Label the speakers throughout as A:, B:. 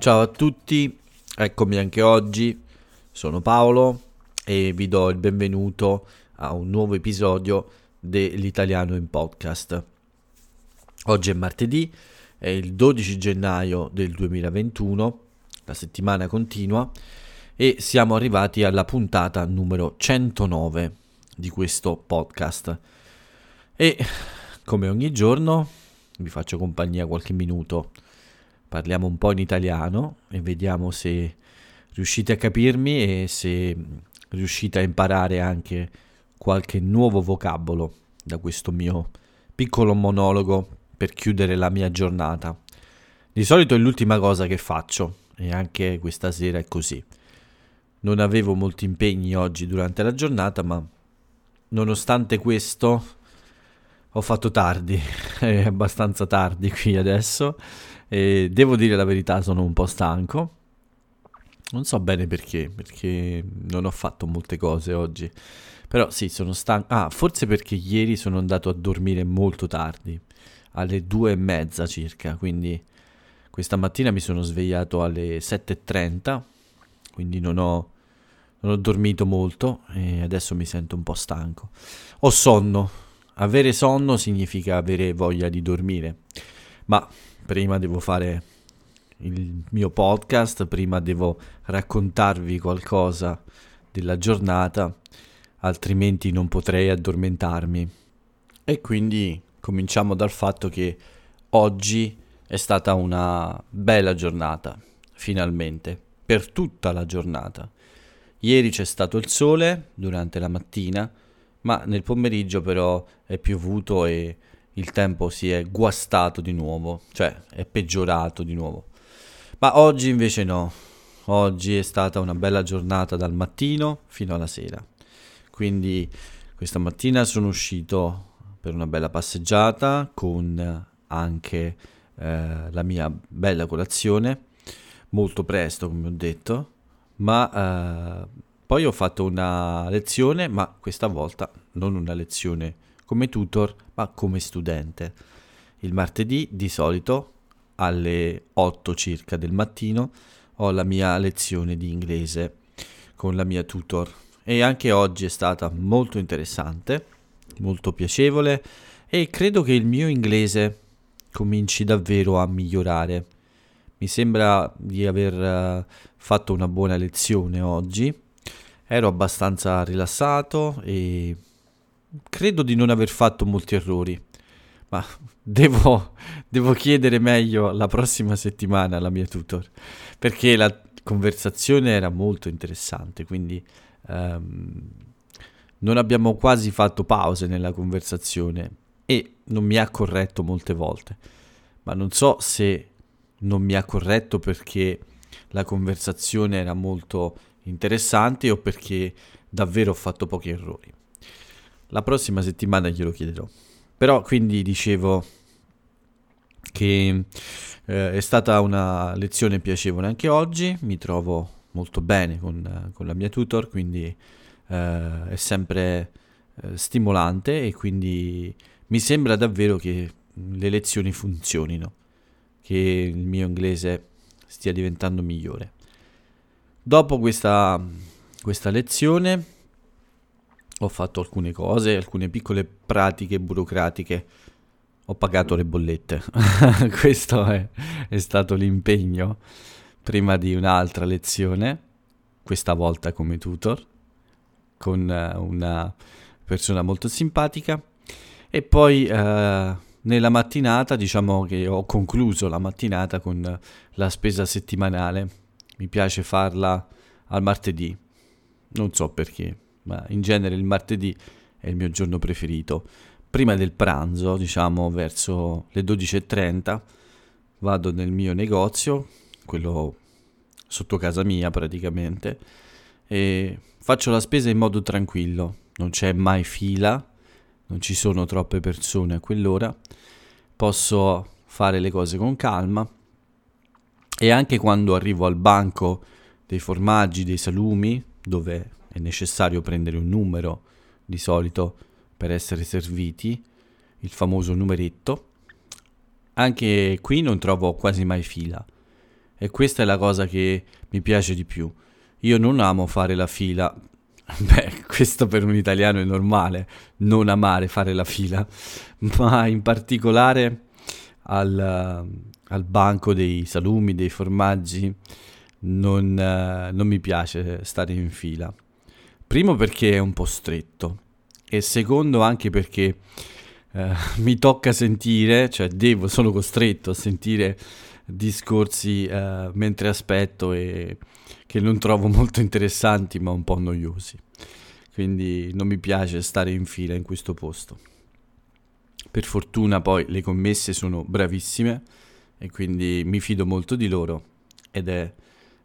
A: Ciao a tutti, eccomi anche oggi, sono Paolo e vi do il benvenuto a un nuovo episodio dell'Italiano in Podcast. Oggi è martedì, è il 12 gennaio del 2021, la settimana continua e siamo arrivati alla puntata numero 109 di questo podcast. E come ogni giorno vi faccio compagnia qualche minuto parliamo un po' in italiano e vediamo se riuscite a capirmi e se riuscite a imparare anche qualche nuovo vocabolo da questo mio piccolo monologo per chiudere la mia giornata. Di solito è l'ultima cosa che faccio e anche questa sera è così. Non avevo molti impegni oggi durante la giornata, ma nonostante questo ho fatto tardi, è abbastanza tardi qui adesso e devo dire la verità, sono un po' stanco. Non so bene perché, perché non ho fatto molte cose oggi. Però sì, sono stanco. Ah, forse perché ieri sono andato a dormire molto tardi, alle due e mezza circa. Quindi questa mattina mi sono svegliato alle 7.30, quindi non ho, non ho dormito molto e adesso mi sento un po' stanco. Ho sonno. Avere sonno significa avere voglia di dormire. Ma prima devo fare il mio podcast, prima devo raccontarvi qualcosa della giornata, altrimenti non potrei addormentarmi. E quindi cominciamo dal fatto che oggi è stata una bella giornata, finalmente, per tutta la giornata. Ieri c'è stato il sole durante la mattina, ma nel pomeriggio però è piovuto e il tempo si è guastato di nuovo, cioè è peggiorato di nuovo. Ma oggi invece no, oggi è stata una bella giornata dal mattino fino alla sera. Quindi questa mattina sono uscito per una bella passeggiata con anche eh, la mia bella colazione, molto presto come ho detto, ma eh, poi ho fatto una lezione, ma questa volta non una lezione come tutor ma come studente. Il martedì di solito alle 8 circa del mattino ho la mia lezione di inglese con la mia tutor e anche oggi è stata molto interessante, molto piacevole e credo che il mio inglese cominci davvero a migliorare. Mi sembra di aver uh, fatto una buona lezione oggi. Ero abbastanza rilassato e credo di non aver fatto molti errori, ma devo, devo, chiedere meglio la prossima settimana alla mia tutor, perché la conversazione era molto interessante, quindi um, non abbiamo quasi fatto pause nella conversazione e non mi ha corretto molte volte, ma non so se non mi ha corretto perché la conversazione era molto interessante o perché davvero ho fatto pochi errori. La prossima settimana glielo chiederò. Però quindi dicevo che eh, è stata una lezione piacevole anche oggi, mi trovo molto bene con, con la mia tutor, quindi eh, è sempre eh, stimolante e quindi mi sembra davvero che le lezioni funzionino, che il mio inglese stia diventando migliore. Dopo questa, questa lezione ho fatto alcune cose, alcune piccole pratiche burocratiche. Ho pagato le bollette. Questo è, è stato l'impegno prima di un'altra lezione, questa volta come tutor, con uh, una persona molto simpatica. E poi uh, nella mattinata, diciamo che ho concluso la mattinata con la spesa settimanale. Mi piace farla al martedì, non so perché, ma in genere il martedì è il mio giorno preferito. Prima del pranzo, diciamo verso le 12.30, vado nel mio negozio, quello sotto casa mia praticamente, e faccio la spesa in modo tranquillo, non c'è mai fila, non ci sono troppe persone a quell'ora, posso fare le cose con calma e anche quando arrivo al banco dei formaggi, dei salumi, dove è necessario prendere un numero di solito per essere serviti, il famoso numeretto. Anche qui non trovo quasi mai fila. e questa è la cosa che mi piace di più. Io non amo fare la fila, beh, questo per un italiano è normale, non amare fare la fila, ma in particolare al, al banco dei salumi, dei formaggi, non, non mi piace stare in fila. Primo perché è un po' stretto e secondo anche perché uh, mi tocca sentire, cioè devo, sono costretto a sentire discorsi uh, mentre aspetto e che non trovo molto interessanti ma un po' noiosi. Quindi non mi piace stare in fila in questo posto. Per fortuna poi le commesse sono bravissime e quindi mi fido molto di loro ed è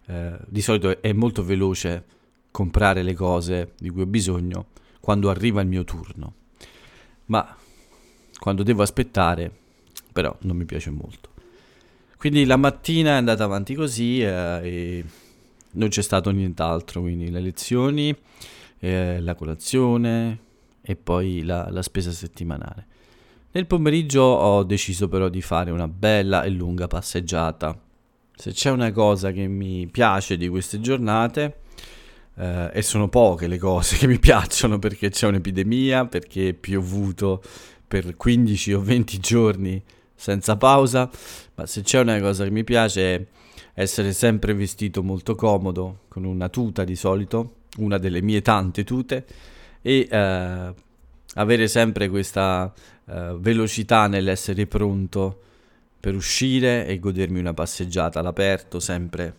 A: eh, di solito è molto veloce comprare le cose di cui ho bisogno quando arriva il mio turno. Ma quando devo aspettare, però non mi piace molto. Quindi la mattina è andata avanti così eh, e non c'è stato nient'altro, quindi le lezioni, eh, la colazione e poi la, la spesa settimanale. Nel pomeriggio ho deciso però di fare una bella e lunga passeggiata. Se c'è una cosa che mi piace di queste giornate, eh, e sono poche le cose che mi piacciono perché c'è un'epidemia, perché è piovuto per 15 o 20 giorni senza pausa, ma se c'è una cosa che mi piace è essere sempre vestito molto comodo, con una tuta di solito, una delle mie tante tute, e eh, avere sempre questa eh, velocità nell'essere pronto per uscire e godermi una passeggiata all'aperto, sempre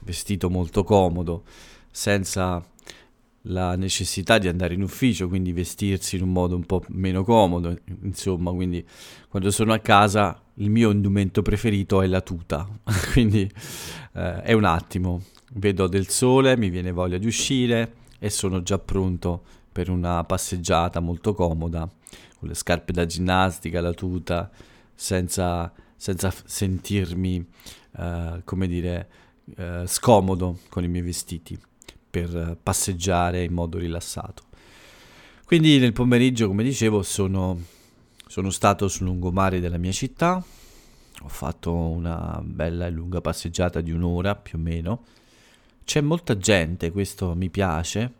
A: vestito molto comodo, senza la necessità di andare in ufficio, quindi vestirsi in un modo un po' meno comodo, insomma, quindi quando sono a casa il mio indumento preferito è la tuta, quindi eh, è un attimo, vedo del sole, mi viene voglia di uscire e sono già pronto per una passeggiata molto comoda, con le scarpe da ginnastica, la tuta, senza, senza sentirmi, eh, come dire, eh, scomodo con i miei vestiti per passeggiare in modo rilassato. Quindi nel pomeriggio, come dicevo, sono, sono stato sul lungomare della mia città, ho fatto una bella e lunga passeggiata di un'ora più o meno. C'è molta gente, questo mi piace.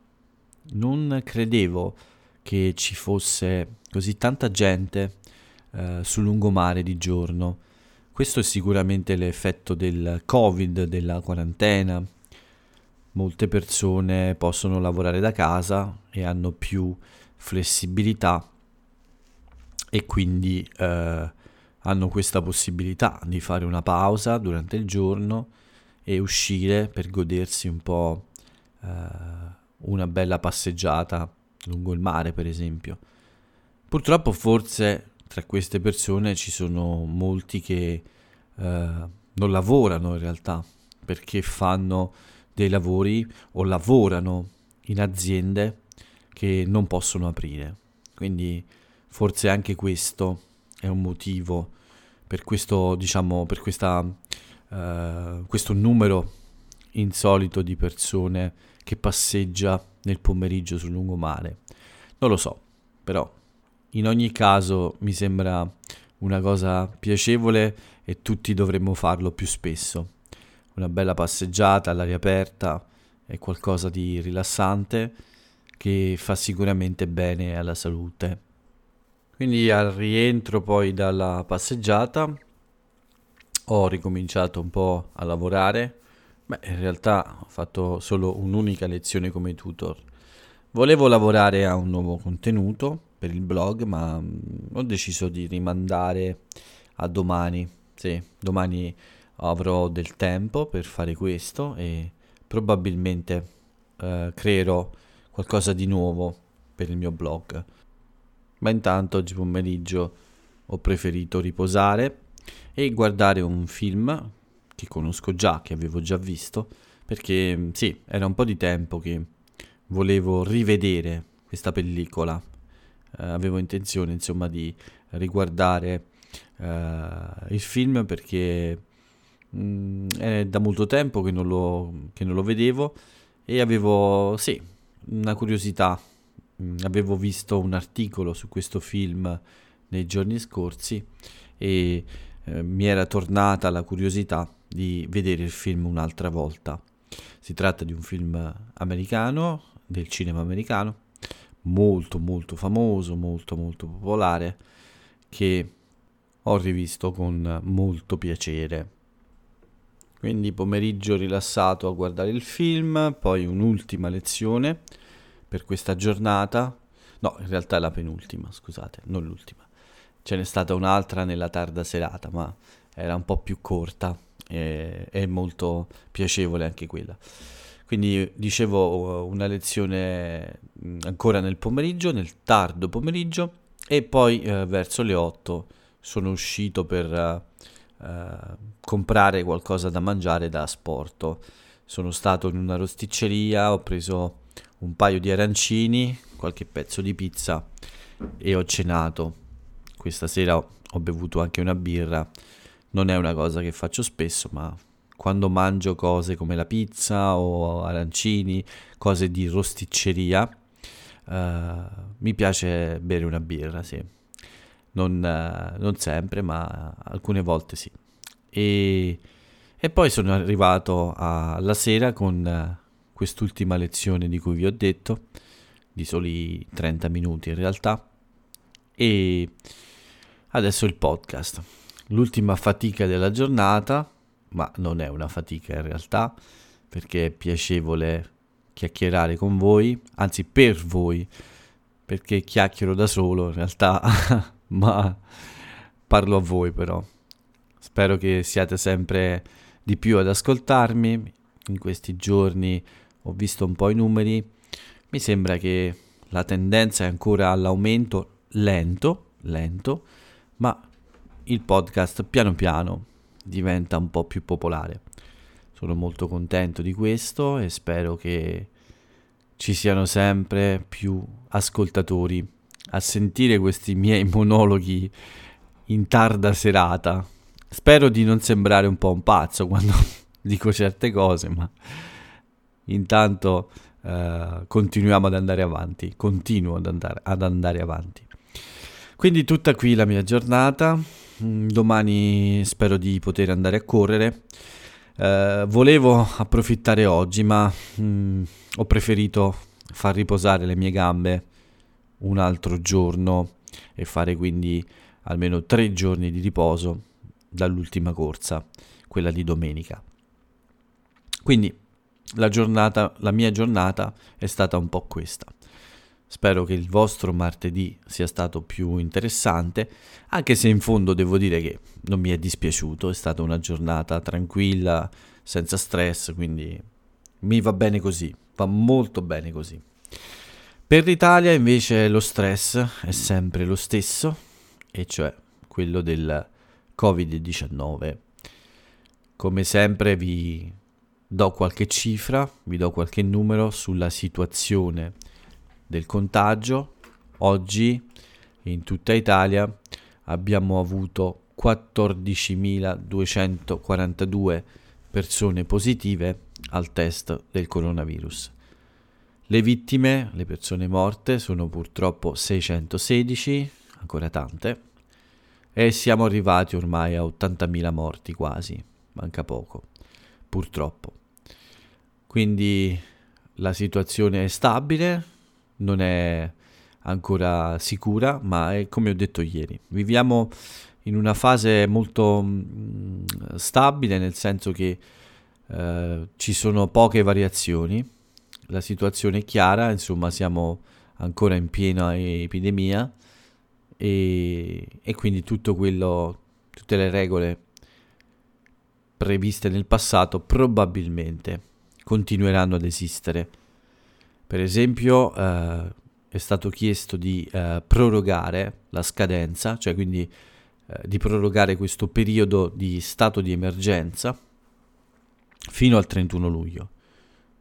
A: Non credevo che ci fosse così tanta gente eh, sul lungomare di giorno. Questo è sicuramente l'effetto del Covid, della quarantena, molte persone possono lavorare da casa e hanno più flessibilità e quindi eh, hanno questa possibilità di fare una pausa durante il giorno e uscire per godersi un po' eh, una bella passeggiata lungo il mare, per esempio. Purtroppo forse tra queste persone ci sono molti che eh, non lavorano in realtà perché fanno dei lavori o lavorano in aziende che non possono aprire. Quindi forse anche questo è un motivo per questo, diciamo, per questa, uh, questo numero insolito di persone che passeggia nel pomeriggio sul lungomare. Non lo so, però in ogni caso mi sembra una cosa piacevole e tutti dovremmo farlo più spesso una bella passeggiata all'aria aperta è qualcosa di rilassante che fa sicuramente bene alla salute. Quindi al rientro poi dalla passeggiata ho ricominciato un po' a lavorare. Beh, in realtà ho fatto solo un'unica lezione come tutor. Volevo lavorare a un nuovo contenuto per il blog, ma mm, ho deciso di rimandare a domani. Sì, domani avrò del tempo per fare questo e probabilmente eh, creerò qualcosa di nuovo per il mio blog. Ma intanto oggi pomeriggio ho preferito riposare e guardare un film che conosco già, che avevo già visto, perché sì, era un po' di tempo che volevo rivedere questa pellicola. Eh, avevo intenzione, insomma, di riguardare eh, il film perché Mm, è da molto tempo che non, lo, che non lo vedevo e avevo, sì, una curiosità. Mm, avevo visto un articolo su questo film nei giorni scorsi e eh, mi era tornata la curiosità di vedere il film un'altra volta. Si tratta di un film americano, del cinema americano, molto molto famoso, molto molto popolare, che ho rivisto con molto piacere. Quindi pomeriggio rilassato a guardare il film, poi un'ultima lezione per questa giornata. No, in realtà è la penultima, scusate, non l'ultima. Ce n'è stata un'altra nella tarda serata, ma era un po' più corta e, e molto piacevole anche quella. Quindi dicevo una lezione ancora nel pomeriggio, nel tardo pomeriggio e poi eh, verso le 8 sono uscito per eh, comprare qualcosa da mangiare da asporto. Sono stato in una rosticceria, ho preso un paio di arancini, qualche pezzo di pizza e ho cenato. Questa sera ho bevuto anche una birra. Non è una cosa che faccio spesso, ma quando mangio cose come la pizza o arancini, cose di rosticceria, uh, mi piace bere una birra, sì. Non, uh, non, sempre, ma alcune volte sì. E, e poi sono arrivato alla sera con uh, quest'ultima lezione di cui vi ho detto, di soli 30 minuti in realtà, e adesso il podcast. L'ultima fatica della giornata ma non è una fatica in realtà, perché è piacevole chiacchierare con voi, anzi per voi, perché chiacchiero da solo in realtà, ma parlo a voi però. Spero che siate sempre di più ad ascoltarmi. In questi giorni ho visto un po' i numeri. Mi sembra che la tendenza è ancora all'aumento lento, lento, ma il podcast piano piano diventa un po' più popolare. Sono molto contento di questo e spero che ci siano sempre più ascoltatori a sentire questi miei monologhi in tarda serata. Spero di non sembrare un po' un pazzo quando dico certe cose, ma intanto eh, continuiamo ad andare avanti, continuo ad andare, ad andare avanti. Quindi tutta qui la mia giornata. Mm, domani spero di poter andare a correre. Uh, volevo approfittare oggi, ma mm, ho preferito far riposare le mie gambe un altro giorno e fare quindi almeno tre giorni di riposo dall'ultima corsa, quella di domenica. Quindi la giornata, la mia giornata è stata un po' questa. Spero che il vostro martedì sia stato più interessante, anche se in fondo devo dire che non mi è dispiaciuto, è stata una giornata tranquilla, senza stress, quindi mi va bene così, va molto bene così. Per l'Italia invece lo stress è sempre lo stesso, e cioè quello del Covid-19. Come sempre vi do qualche cifra, vi do qualche numero sulla situazione del contagio. Oggi in tutta Italia abbiamo avuto 14.242 persone positive al test del coronavirus. Le vittime, le persone morte, sono purtroppo 616, ancora tante, e siamo arrivati ormai a 80.000 morti quasi, manca poco, purtroppo. Quindi la situazione è stabile, non è ancora sicura, ma è come ho detto ieri. Viviamo in una fase molto mh, mm, stabile, nel senso che eh, ci sono poche variazioni, la situazione è chiara, insomma siamo ancora in piena epidemia e, e quindi quello, tutte le regole previste nel passato probabilmente continueranno ad esistere per esempio eh, è stato chiesto di eh, prorogare la scadenza, cioè quindi eh, di prorogare questo periodo di stato di emergenza fino al 31 luglio.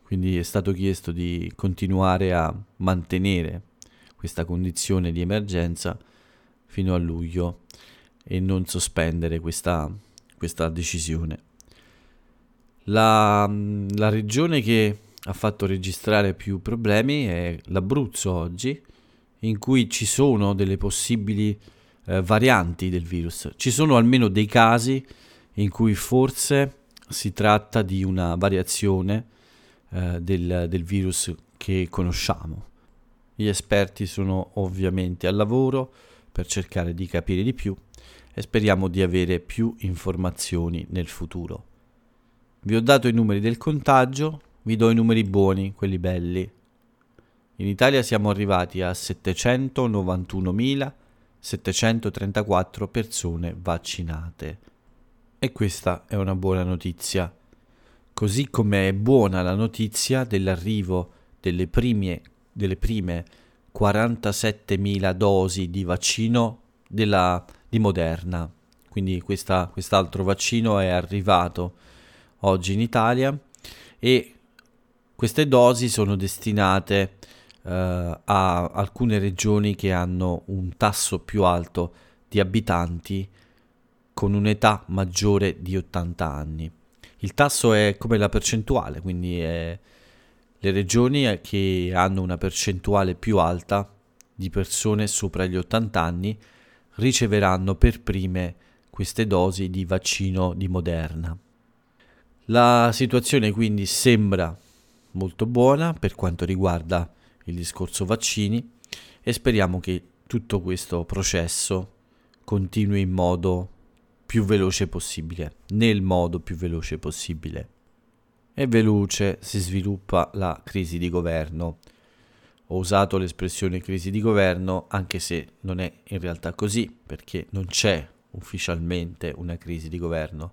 A: Quindi è stato chiesto di continuare a mantenere questa condizione di emergenza fino a luglio e non sospendere questa, questa decisione. La, la regione che ha fatto registrare più problemi è l'Abruzzo oggi, in cui ci sono delle possibili eh, varianti del virus. Ci sono almeno dei casi in cui forse si tratta di una variazione eh, del, del virus che conosciamo. Gli esperti sono ovviamente al lavoro per cercare di capire di più e speriamo di avere più informazioni nel futuro. Vi ho dato i numeri del contagio, vi do i numeri buoni, quelli belli. In Italia siamo arrivati a 791.734 persone vaccinate. E questa è una buona notizia. Così come è buona la notizia dell'arrivo delle prime, delle prime 47.000 dosi di vaccino della, di Moderna. Quindi questa, quest'altro vaccino è arrivato oggi in Italia e queste dosi sono destinate uh, a alcune regioni che hanno un tasso più alto di abitanti con un'età maggiore di 80 anni. Il tasso è come la percentuale, quindi è le regioni che hanno una percentuale più alta di persone sopra gli 80 anni riceveranno per prime queste dosi di vaccino di Moderna. La situazione quindi sembra molto buona per quanto riguarda il discorso vaccini e speriamo che tutto questo processo continui in modo più veloce possibile, nel modo più veloce possibile. E veloce si sviluppa la crisi di governo. Ho usato l'espressione crisi di governo anche se non è in realtà così, perché non c'è ufficialmente una crisi di governo,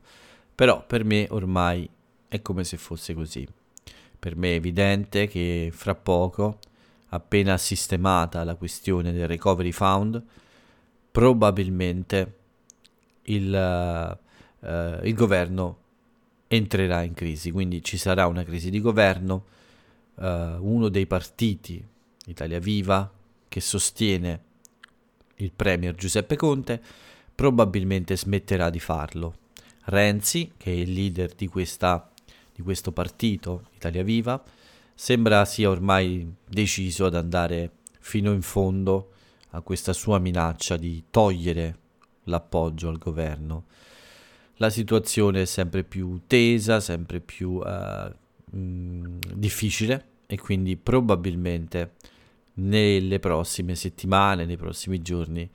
A: però per me ormai è come se fosse così. Per me è evidente che fra poco, appena sistemata la questione del recovery fund, probabilmente il, uh, il governo entrerà in crisi, quindi ci sarà una crisi di governo, uh, uno dei partiti, Italia Viva, che sostiene il premier Giuseppe Conte, probabilmente smetterà di farlo. Renzi, che è il leader di, questa, di questo partito, Italia Viva, sembra sia ormai deciso ad andare fino in fondo a questa sua minaccia di togliere l'appoggio al governo. La situazione è sempre più tesa, sempre più uh, mh, difficile e quindi probabilmente nelle prossime settimane, nei prossimi giorni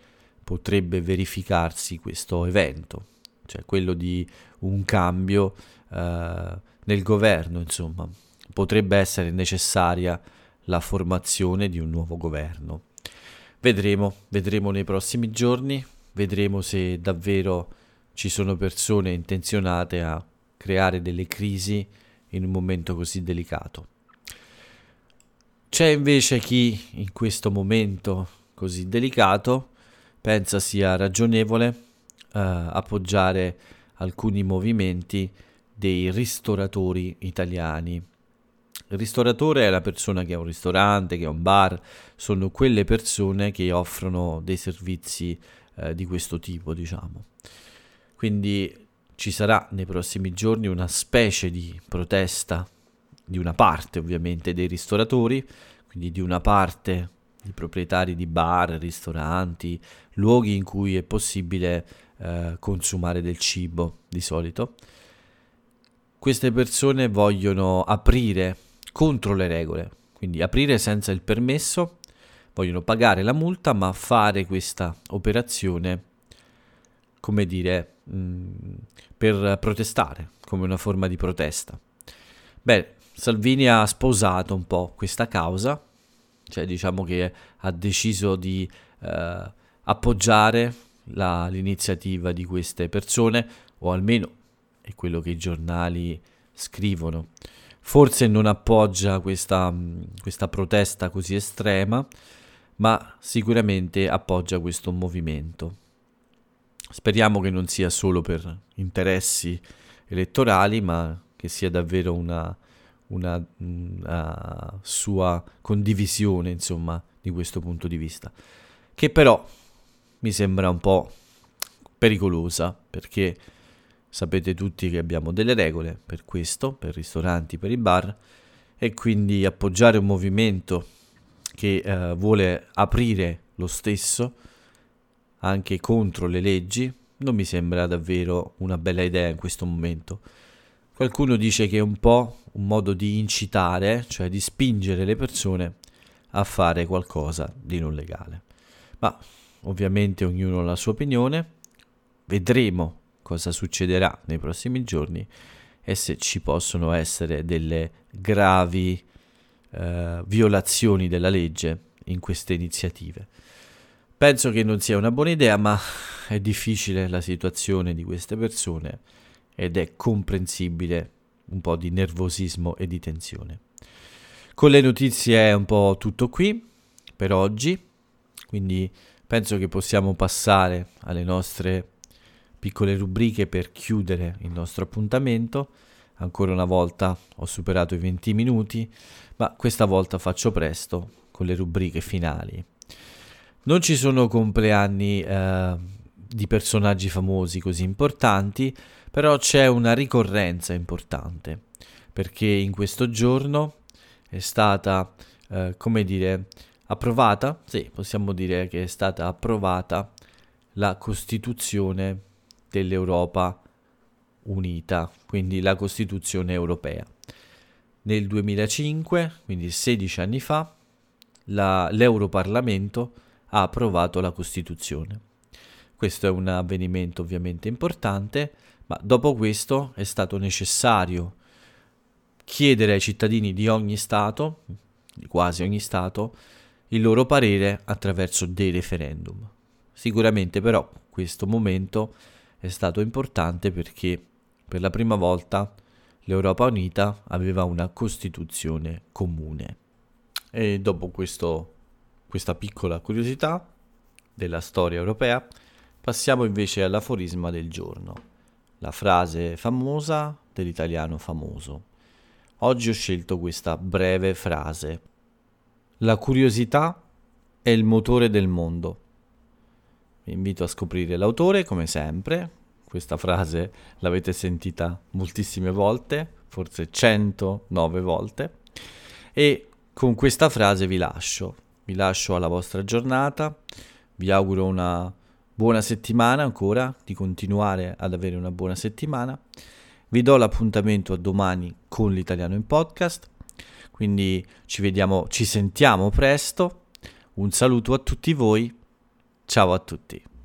A: potrebbe verificarsi questo evento, cioè quello di un cambio uh, nel governo, insomma, potrebbe essere necessaria la formazione di un nuovo governo. Vedremo, vedremo nei prossimi giorni, vedremo se davvero ci sono persone intenzionate a creare delle crisi in un momento così delicato. C'è invece chi in questo momento così delicato pensa sia ragionevole eh, appoggiare alcuni movimenti dei ristoratori italiani. Il ristoratore è la persona che ha un ristorante, che ha un bar, sono quelle persone che offrono dei servizi eh, di questo tipo, diciamo. Quindi ci sarà nei prossimi giorni una specie di protesta di una parte ovviamente dei ristoratori, quindi di una parte di proprietari di bar, ristoranti, luoghi in cui è possibile eh, consumare del cibo di solito. Queste persone vogliono aprire contro le regole, quindi aprire senza il permesso vogliono pagare la multa ma fare questa operazione, come dire, mh, mm, per protestare, come una forma di protesta. Beh, Salvini ha sposato un po' questa causa, cioè diciamo che ha deciso di eh, appoggiare la, l'iniziativa di queste persone, o almeno è quello che i giornali scrivono. Forse non appoggia questa, questa protesta così estrema, ma sicuramente appoggia questo movimento. Speriamo che non sia solo per interessi elettorali, ma che sia davvero una, una, una sua condivisione, insomma, di questo punto di vista. Che però mi sembra un po' pericolosa, perché sapete tutti che abbiamo delle regole per questo, per ristoranti, per i bar, e quindi appoggiare un movimento che eh, vuole aprire lo stesso anche contro le leggi non mi sembra davvero una bella idea in questo momento. Qualcuno dice che è un po' un modo di incitare, cioè di spingere le persone a fare qualcosa di non legale. Ma ovviamente ognuno ha la sua opinione, vedremo cosa succederà nei prossimi giorni e se ci possono essere delle gravi eh, violazioni della legge in queste iniziative. Penso che non sia una buona idea, ma è difficile la situazione di queste persone ed è comprensibile un po' di nervosismo e di tensione. Con le notizie è un po' tutto qui per oggi, quindi penso che possiamo passare alle nostre piccole rubriche per chiudere il nostro appuntamento. Ancora una volta ho superato i 20 minuti, ma questa volta faccio presto con le rubriche finali. Non ci sono compleanni eh, di personaggi famosi così importanti, però c'è una ricorrenza importante, perché in questo giorno è stata, eh, come dire, approvata, sì, possiamo dire che è stata approvata la Costituzione dell'Europa Unita, quindi la Costituzione europea. Nel 2005, quindi 16 anni fa, la, l'Europarlamento ha approvato la Costituzione. Questo è un avvenimento ovviamente importante, ma dopo questo è stato necessario chiedere ai cittadini di ogni Stato, di quasi ogni Stato, il loro parere attraverso dei referendum. Sicuramente però questo momento è stato importante perché per la prima volta l'Europa Unita aveva una Costituzione comune. E dopo questo, questa piccola curiosità della storia europea, passiamo invece all'aforisma del giorno, la frase famosa dell'italiano famoso. Oggi ho scelto questa breve frase. La curiosità è il motore del mondo. Vi invito a scoprire l'autore, come sempre. Questa frase l'avete sentita moltissime volte, forse 109 volte. E con questa frase vi lascio. Vi lascio alla vostra giornata. Vi auguro una buona settimana ancora, di continuare ad avere una buona settimana. Vi do l'appuntamento a domani con l'italiano in podcast, quindi ci vediamo, ci sentiamo presto. Un saluto a tutti voi, ciao a tutti.